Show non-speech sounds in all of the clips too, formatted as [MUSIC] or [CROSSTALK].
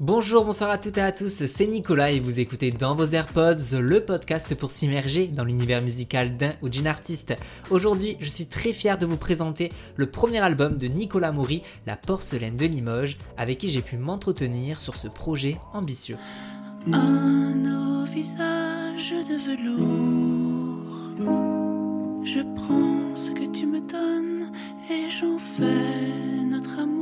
Bonjour, bonsoir à toutes et à tous, c'est Nicolas et vous écoutez dans vos AirPods le podcast pour s'immerger dans l'univers musical d'un ou d'une artiste. Aujourd'hui, je suis très fier de vous présenter le premier album de Nicolas Maury, La Porcelaine de Limoges, avec qui j'ai pu m'entretenir sur ce projet ambitieux. Un de velours, je prends ce que tu me donnes et j'en fais notre amour.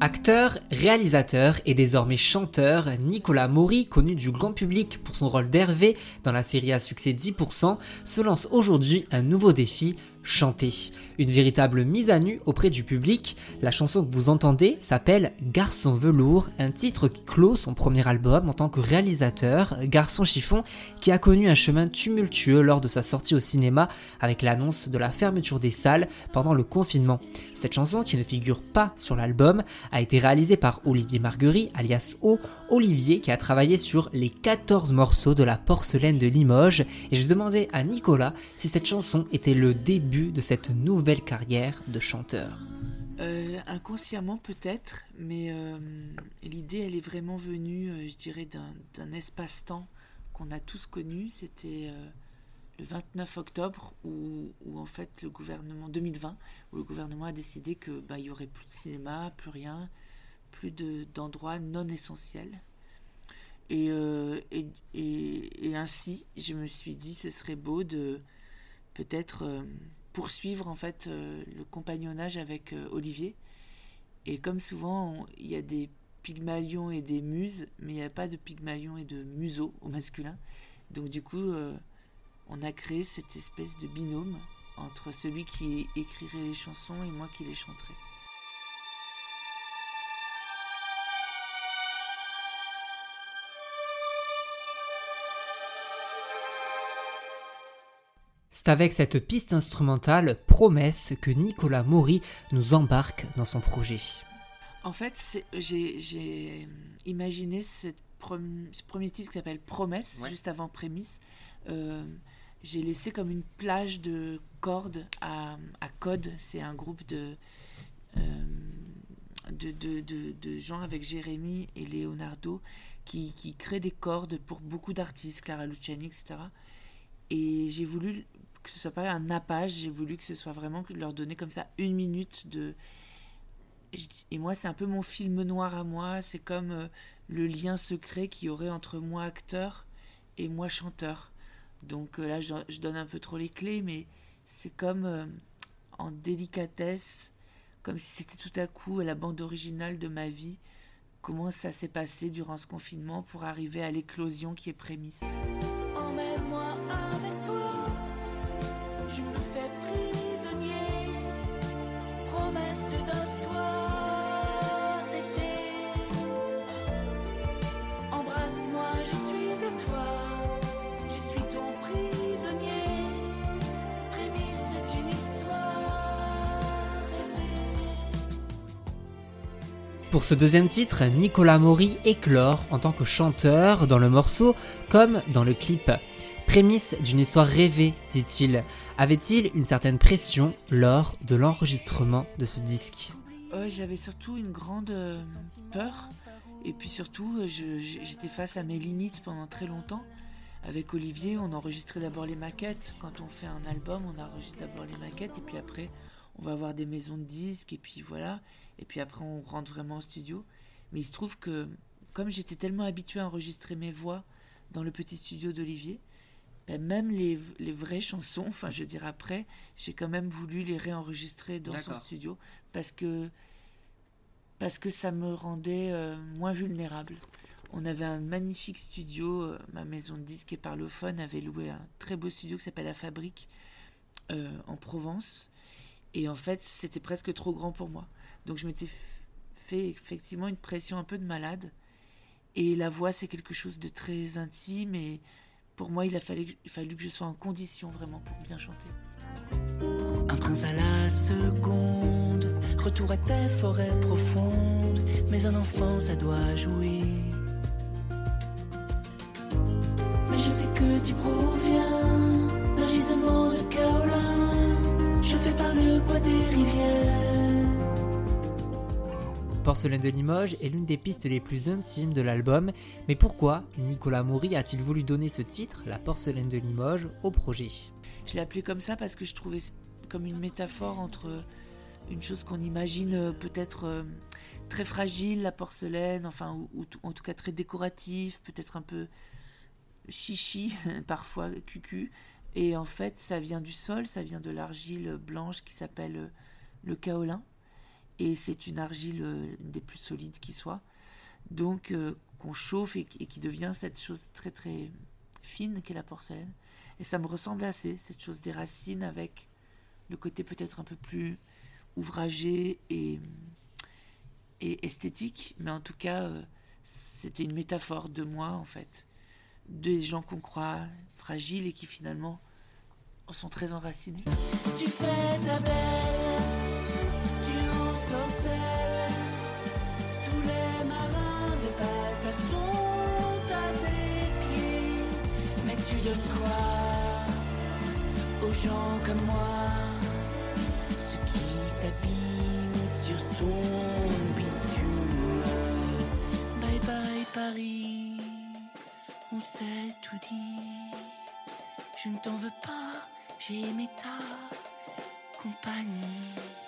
Acteur, réalisateur et désormais chanteur, Nicolas Maury, connu du grand public pour son rôle d'Hervé dans la série à succès 10%, se lance aujourd'hui un nouveau défi, chanter. Une véritable mise à nu auprès du public. La chanson que vous entendez s'appelle Garçon velours, un titre qui clôt son premier album en tant que réalisateur, Garçon chiffon, qui a connu un chemin tumultueux lors de sa sortie au cinéma avec l'annonce de la fermeture des salles pendant le confinement. Cette chanson, qui ne figure pas sur l'album, a été réalisée par Olivier Marguerite, alias O, Olivier, qui a travaillé sur les 14 morceaux de la porcelaine de Limoges, et je demandais à Nicolas si cette chanson était le début de cette nouvelle carrière de chanteur euh, Inconsciemment peut-être, mais euh, l'idée elle est vraiment venue, euh, je dirais, d'un espace-temps qu'on a tous connu. C'était le 29 octobre où, en fait le gouvernement 2020 où le gouvernement a décidé que bah, y aurait plus de cinéma, plus rien, plus d'endroits non essentiels. Et, et, et, ainsi, je me suis dit, ce serait beau de peut-être poursuivre en fait euh, le compagnonnage avec euh, Olivier. Et comme souvent, il y a des pygmalions et des muses, mais il n'y a pas de pygmalions et de museaux au masculin. Donc du coup, euh, on a créé cette espèce de binôme entre celui qui écrirait les chansons et moi qui les chanterais. C'est avec cette piste instrumentale Promesse que Nicolas Maury nous embarque dans son projet. En fait, j'ai imaginé ce, premier titre qui s'appelle Promesse, juste avant Prémisse. Euh, j'ai laissé comme une plage de cordes à, Code. C'est un groupe de, euh, de, gens avec Jérémy et Leonardo qui, qui créent des cordes pour beaucoup d'artistes, Clara Luciani, etc. Et j'ai voulu que ce soit pas un nappage, j'ai voulu que ce soit vraiment leur donner comme ça une minute de. Et moi, c'est un peu mon film noir à moi, c'est comme euh, le lien secret qu'il y aurait entre moi acteur et moi chanteur. Donc euh, là, je, donne un peu trop les clés, mais c'est comme euh, en délicatesse, comme si c'était tout à coup la bande originale de ma vie, comment ça s'est passé durant ce confinement pour arriver à l'éclosion qui est prémisse. Pour ce deuxième titre, Nicolas Maury éclore en tant que chanteur dans le morceau comme dans le clip. Prémisse d'une histoire rêvée, dit-il. Avait-il une certaine pression lors de l'enregistrement de ce disque J'avais surtout une grande euh, peur. Et puis surtout, euh, j'étais face à mes limites pendant très longtemps. Avec Olivier, on enregistrait d'abord les maquettes. Quand on fait un album, on enregistre d'abord les maquettes. Et puis après, on va avoir des maisons de disques. Et puis voilà. Et puis après, on rentre vraiment au studio. Mais il se trouve que, comme j'étais tellement habitué à enregistrer mes voix dans le petit studio d'Olivier, ben, même les, les, vraies chansons, enfin je veux dire après, j'ai quand même voulu les réenregistrer dans son studio parce que, parce que ça me rendait euh, moins vulnérable. On avait un magnifique studio, euh, ma maison de disques et parlophone avait loué un très beau studio qui s'appelle La Fabrique euh, en Provence. Et en fait, c'était presque trop grand pour moi. Donc je m'étais fait effectivement une pression un peu de malade. Et la voix, c'est quelque chose de très intime et pour moi, il a fallu, fallu que je sois en condition vraiment pour bien chanter. Un prince à la seconde, retour à tes forêts profondes, mais un enfant ça doit jouer. Mais je sais que tu proviens d'un gisement de kaolin, je fais par le bois des rivières. Porcelaine de Limoges est l'une des pistes les plus intimes de l'album, mais pourquoi Nicolas Maury a-t-il voulu donner ce titre, La Porcelaine de Limoges, au projet? Je l'ai appelé comme ça parce que je trouvais comme une métaphore entre une chose qu'on imagine euh, peut-être euh, très fragile, la porcelaine, enfin, ou, en tout cas très décoratif, peut-être un peu chichi, [LAUGHS] parfois cucu. Et en fait, ça vient du sol, ça vient de l'argile blanche qui s'appelle euh, le kaolin et c'est une argile euh, des plus solides qui soit. Donc euh, qu'on chauffe et, qui devient cette chose très très fine qu'est la porcelaine. Et ça me ressemble assez, cette chose des racines avec le côté peut-être un peu plus ouvragé et, esthétique, mais en tout cas euh, c'était une métaphore de moi en fait, des gens qu'on croit fragiles et qui finalement sont très enracinés. Tu fais ta belle tous les marins de passage sont à tes pieds. Mais tu donnes quoi aux gens comme moi? Ceux qui s'abîment sur ton bitume. Bye bye Paris, on s'est tout dit. Je ne t'en veux pas, j'ai aimé ta compagnie.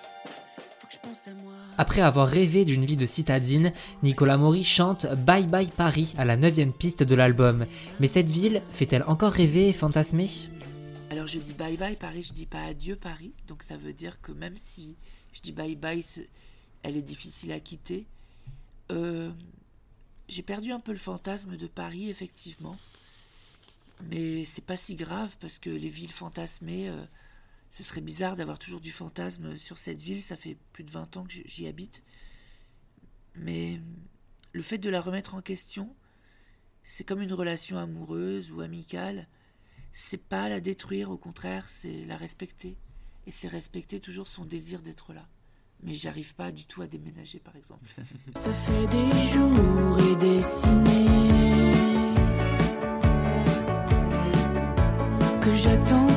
Après avoir rêvé d'une vie de citadine, Nicolas Maury chante Bye Bye Paris à la neuvième piste de l'album. Mais cette ville fait-elle encore rêver et fantasmer? Alors je dis Bye Bye Paris, je dis pas adieu Paris, donc ça veut dire que même si je dis Bye Bye, elle est difficile à quitter. Euh, j'ai perdu un peu le fantasme de Paris, effectivement. Mais c'est pas si grave parce que les villes fantasmées, euh, ce serait bizarre d'avoir toujours du fantasme sur cette ville, ça fait plus de 20 ans que j'y habite. Mais le fait de la remettre en question, c'est comme une relation amoureuse ou amicale. C'est pas la détruire, au contraire, c'est la respecter. Et c'est respecter toujours son désir d'être là. Mais j'arrive pas du tout à déménager, par exemple. [LAUGHS] Ça fait des jours et des ciné que j'attends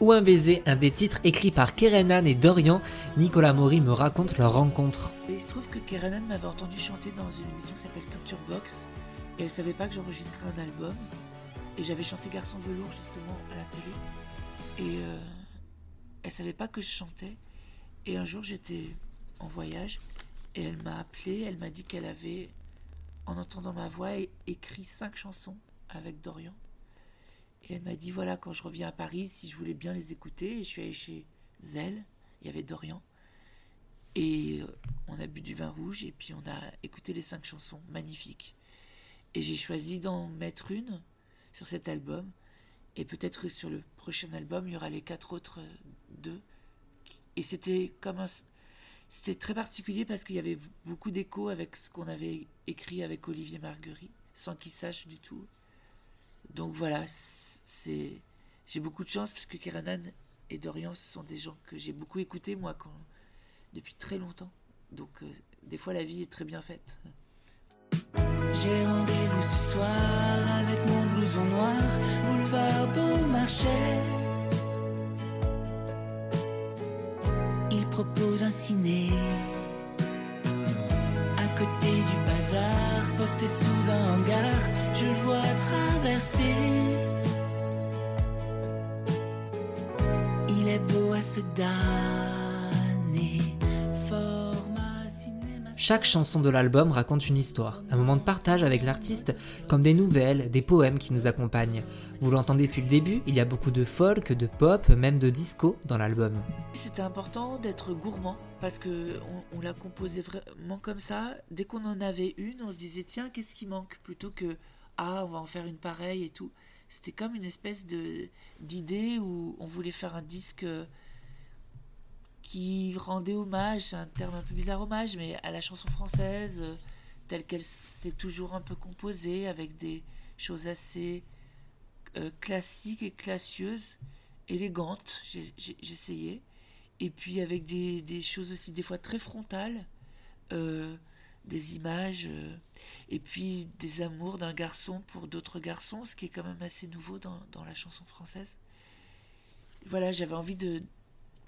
ou un baiser, un des titres écrits par Kerenan et Dorian. Nicolas Maury me raconte leur rencontre. il se trouve que Kerenan m'avait entendu chanter dans une émission qui s'appelle Culture Box. Et elle savait pas que j'enregistrais un album. Et j'avais chanté Garçon velours justement à la télé. Et euh, elle savait pas que je chantais. Et un jour j'étais en voyage et elle m'a appelé, elle m'a dit qu'elle avait en entendant ma voix écrit cinq chansons avec Dorian et elle m'a dit voilà, quand je reviens à Paris, si je voulais bien les écouter. Et je suis allée chez Zelle, il y avait Dorian. Et euh, on a bu du vin rouge et puis on a écouté les cinq chansons, magnifiques. Et j'ai choisi d'en mettre une sur cet album. Et peut-être sur le prochain album, il y aura les quatre autres deux. Et c'était comme un. C'était très particulier parce qu'il y avait beaucoup d'écho avec ce qu'on avait écrit avec Olivier Marguerite, sans qu'il sache du tout. Donc voilà, c'est j'ai beaucoup de chance parce que Keranan et Dorian sont des gens que j'ai beaucoup écoutés moi depuis très longtemps. Donc euh, des fois la vie est très bien faite. J'ai rendez-vous ce soir avec mon blouson noir, boulevard. Propose un ciné à côté du bazar, posté sous un hangar, je le vois traverser. Chaque chanson de l'album raconte une histoire, un moment de partage avec l'artiste, comme des nouvelles, des poèmes qui nous accompagnent. Vous l'entendez depuis le début, il y a beaucoup de folk, de pop, même de disco dans l'album. C'était important d'être gourmand parce que on, l'a composé vraiment comme ça. Dès qu'on en avait une, on se disait tiens qu'est-ce qui manque? Plutôt que ah on va en faire une pareille et tout. C'était comme une espèce de d'idée où on voulait faire un disque qui rendait hommage, c'est un terme un peu bizarre hommage, mais à la chanson française, euh, telle qu'elle s'est toujours un peu composée, avec des choses assez euh, classique et classieuse, élégante, j'essayais. Et puis avec des, choses aussi des fois très frontales, euh, des images, et puis des amours d'un garçon pour d'autres garçons, ce qui est quand même assez nouveau dans la chanson française. Voilà, j'avais envie de...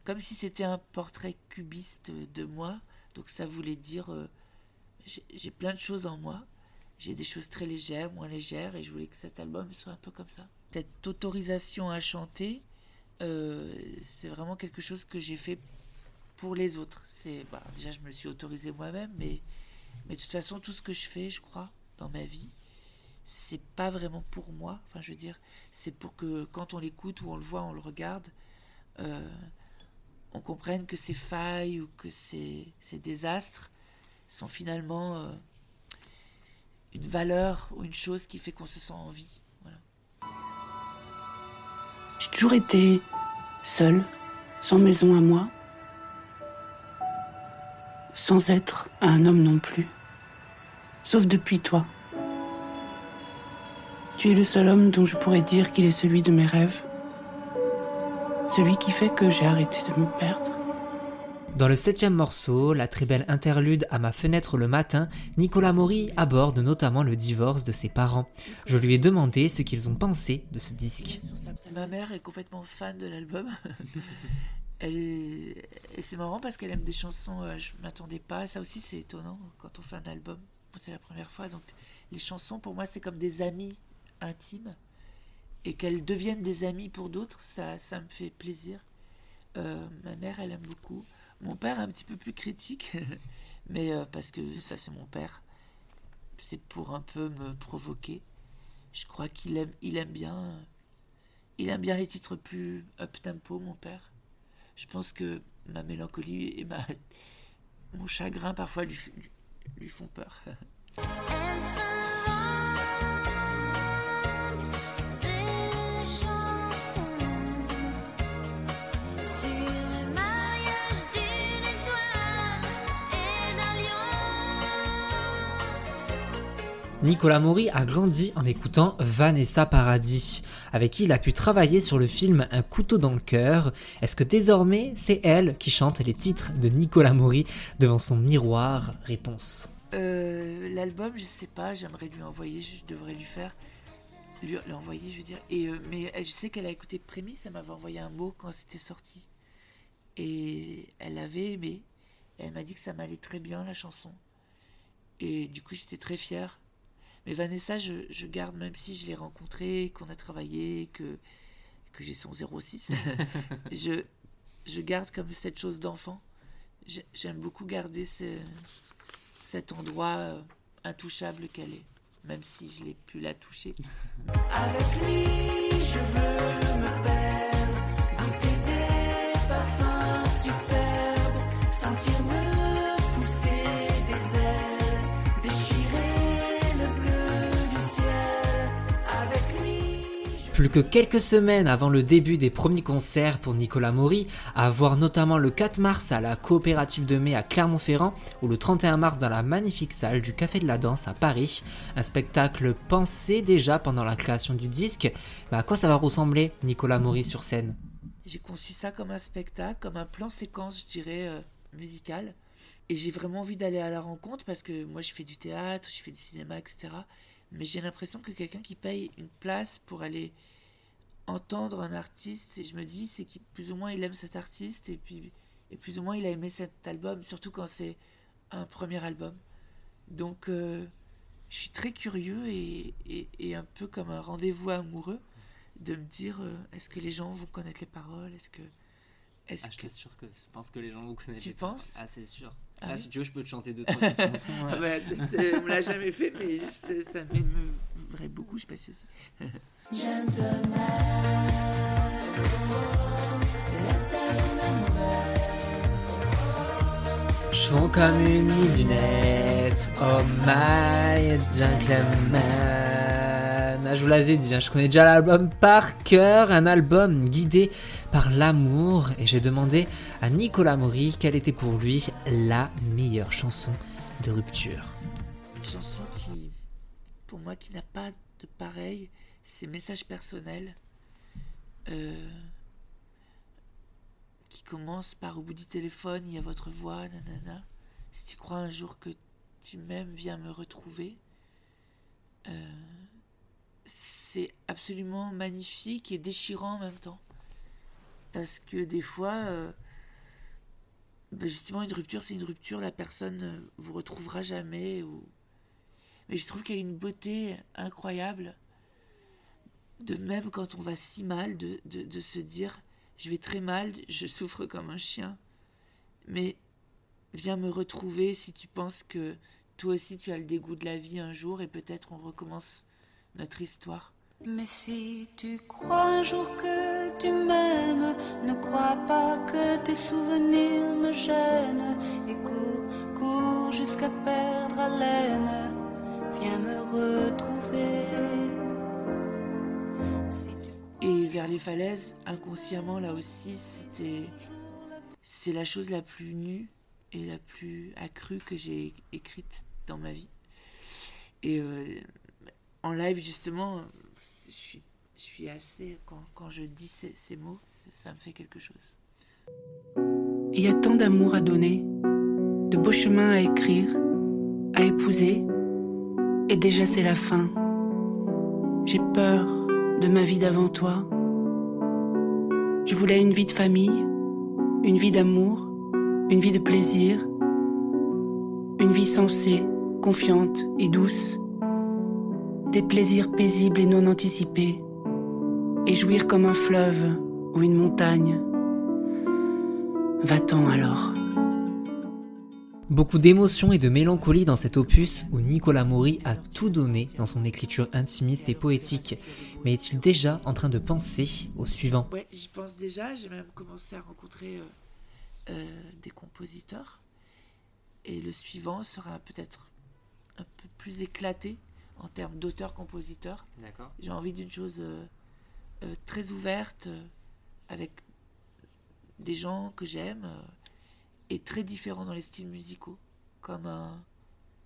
Comme si c'était un portrait cubiste de moi, donc ça voulait dire... j'ai plein de choses en moi, j'ai des choses très légères, moins légères, et je voulais que cet album soit un peu comme ça. Cette autorisation à chanter, euh, c'est vraiment quelque chose que j'ai fait pour les autres. C'est bah, déjà je me suis autorisé moi-même, mais mais de toute façon tout ce que je fais, je crois, dans ma vie, c'est pas vraiment pour moi. Enfin, je veux dire, c'est pour que quand on l'écoute ou on le voit, on le regarde, euh, on comprenne que ces failles ou que ces, désastres sont finalement euh, une valeur ou une chose qui fait qu'on se sent en vie. J'ai toujours été seule, sans maison à moi, sans être un homme non plus, sauf depuis toi. Tu es le seul homme dont je pourrais dire qu'il est celui de mes rêves, celui qui fait que j'ai arrêté de me perdre. Dans le septième morceau, la très belle interlude à ma fenêtre le matin, Nicolas Maury aborde notamment le divorce de ses parents. Je lui ai demandé ce qu'ils ont pensé de ce disque. Ma mère est complètement fan de l'album. [LAUGHS] Et c'est marrant parce qu'elle aime des chansons, euh, je m'attendais pas. Ça aussi, c'est étonnant quand on fait un album. C'est la première fois. Donc, les chansons, pour moi, c'est comme des amis intimes. Et qu'elles deviennent des amis pour d'autres, ça, ça me fait plaisir. Euh, ma mère, elle aime beaucoup. Mon père un petit peu plus critique, [LAUGHS] mais euh, parce que ça c'est mon père. C'est pour un peu me provoquer. Je crois qu'il aime, il aime bien, il aime bien les titres plus up tempo, mon père. Je pense que ma mélancolie et ma, mon chagrin parfois lui, lui font peur. [LAUGHS] Nicolas Maury a grandi en écoutant Vanessa Paradis, avec qui il a pu travailler sur le film Un couteau dans le cœur. Est-ce que désormais c'est elle qui chante les titres de Nicolas Maury devant son miroir? Réponse. Euh, l'album, je sais pas, j'aimerais lui envoyer, je devrais lui faire. Lui, envoyer, je veux dire. Euh, mais je sais qu'elle a écouté Prémisse, elle m'avait envoyé un mot quand c'était sorti. Et elle avait aimé. elle m'a dit que ça m'allait très bien la chanson. Et du coup, j'étais très fière mais Vanessa, je, garde, même si je l'ai rencontrée, qu'on a travaillé, que, que j'ai son 06, [LAUGHS] je, je garde comme cette chose d'enfant. J'aime beaucoup garder cet endroit euh, intouchable qu'elle est, même si je l'ai pu la toucher. Avec lui, je veux me perdre, que quelques semaines avant le début des premiers concerts pour Nicolas Maury, à voir notamment le 4 mars à la Coopérative de Mai à Clermont-Ferrand ou le 31 mars dans la magnifique salle du Café de la Danse à Paris, un spectacle pensé déjà pendant la création du disque. Mais à quoi ça va ressembler Nicolas Maury sur scène? J'ai conçu ça comme un spectacle, comme un plan séquence, je dirais, euh, musical. Et j'ai vraiment envie d'aller à la rencontre parce que moi je fais du théâtre, je fais du cinéma, etc. Mais j'ai l'impression que quelqu'un qui paye une place pour aller entendre un artiste, et je me dis, c'est qu'il plus ou moins il aime cet artiste, et puis et plus ou moins il a aimé cet album, surtout quand c'est un premier album. Donc euh, je suis très curieux et, et, un peu comme un rendez-vous amoureux de me dire euh, est-ce que les gens vont connaître les paroles? Est-ce que. Est-ce ah, que... Je suis sûr que je pense que les gens vont connaître. Tu penses? Ah, c'est sûr. Ah, si tu veux, je peux te chanter deux, trois petites [LAUGHS] chansons. on me l'a jamais fait, mais ça m'aimerait beaucoup, je sais pas si. Je fonds comme une midinette, oh my gentleman. Ah, je vous l'ai dit, hein, je connais déjà l'album par cœur, un album guidé par l'amour, et j'ai demandé à Nicolas Maury quelle était pour lui la meilleure chanson de rupture. Une chanson qui, pour moi, qui n'a pas de pareil, ces messages personnels euh, qui commencent par au bout du téléphone, il y a votre voix, nanana. Si tu crois un jour que tu m'aimes, viens me retrouver. Euh, c'est absolument magnifique et déchirant en même temps. Parce que des fois, euh, ben justement, une rupture, c'est une rupture, la personne ne vous retrouvera jamais. Mais je trouve qu'il y a une beauté incroyable, de même quand on va si mal, de, se dire, je vais très mal, je souffre comme un chien, mais viens me retrouver si tu penses que toi aussi tu as le dégoût de la vie un jour et peut-être on recommence notre histoire. Mais si tu crois un jour que tu m'aimes, ne crois pas que tes souvenirs me gênent. Et cours, cours jusqu'à perdre haleine. Les falaises, inconsciemment là aussi, c'était. C'est la chose la plus nue et la plus accrue que j'ai écrite dans ma vie. Et euh, en live, justement, je suis, je suis assez. Quand, quand je dis ces, ces mots, ça, me fait quelque chose. Il y a tant d'amour à donner, de beaux chemins à écrire, à épouser, et déjà c'est la fin. J'ai peur de ma vie d'avant toi. Je voulais une vie de famille, une vie d'amour, une vie de plaisir, une vie sensée, confiante et douce, des plaisirs paisibles et non anticipés, et jouir comme un fleuve ou une montagne. Va-t'en alors. Beaucoup d'émotions et de mélancolie dans cet opus où Nicolas Maury a tout donné dans son écriture intimiste et poétique. Mais est-il déjà en train de penser au suivant? Ouais, j'y pense déjà. J'ai même commencé à rencontrer euh, euh, des compositeurs. Et le suivant sera peut-être un peu plus éclaté en termes d'auteur-compositeur. D'accord. J'ai envie d'une chose euh, euh, très ouverte, euh, avec des gens que j'aime, très différents dans les styles musicaux, comme un,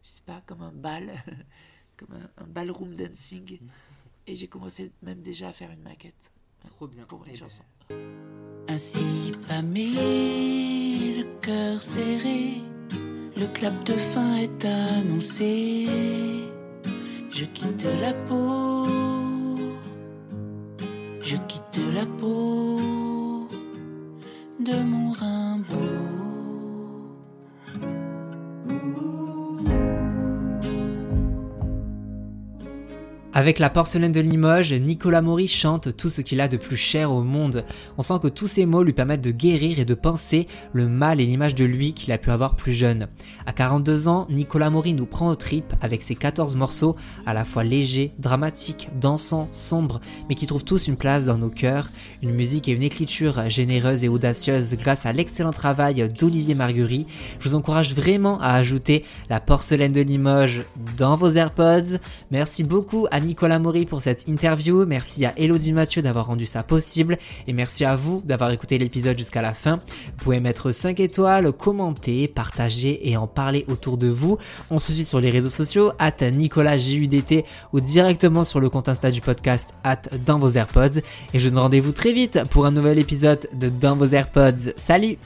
je sais pas, comme un bal, [LAUGHS] comme un, un ballroom dancing. [LAUGHS] Et j'ai commencé même déjà à faire une maquette Trop bien. pour une chanson. Ainsi pâmé, le cœur serré, le clap de fin est annoncé. Je quitte la peau, je quitte la peau de mon Rimbaud. Avec la porcelaine de Limoges, Nicolas Maury chante tout ce qu'il a de plus cher au monde. On sent que tous ces mots lui permettent de guérir et de penser le mal et l'image de lui qu'il a pu avoir plus jeune. À 42 ans, Nicolas Maury nous prend aux tripes avec ses 14 morceaux à la fois légers, dramatiques, dansants, sombres, mais qui trouvent tous une place dans nos cœurs. Une musique et une écriture généreuse et audacieuse grâce à l'excellent travail d'Olivier Marguerite. Je vous encourage vraiment à ajouter la porcelaine de Limoges dans vos AirPods. Merci beaucoup à Nicolas Maury pour cette interview. Merci à Elodie Mathieu d'avoir rendu ça possible. Et merci à vous d'avoir écouté l'épisode jusqu'à la fin. Vous pouvez mettre 5 étoiles, commenter, partager et en parler autour de vous. On se suit sur les réseaux sociaux, at Nicolas JUDT ou directement sur le compte Insta du podcast, at dans vos AirPods. Et je donne rendez-vous très vite pour un nouvel épisode de Dans vos AirPods. Salut!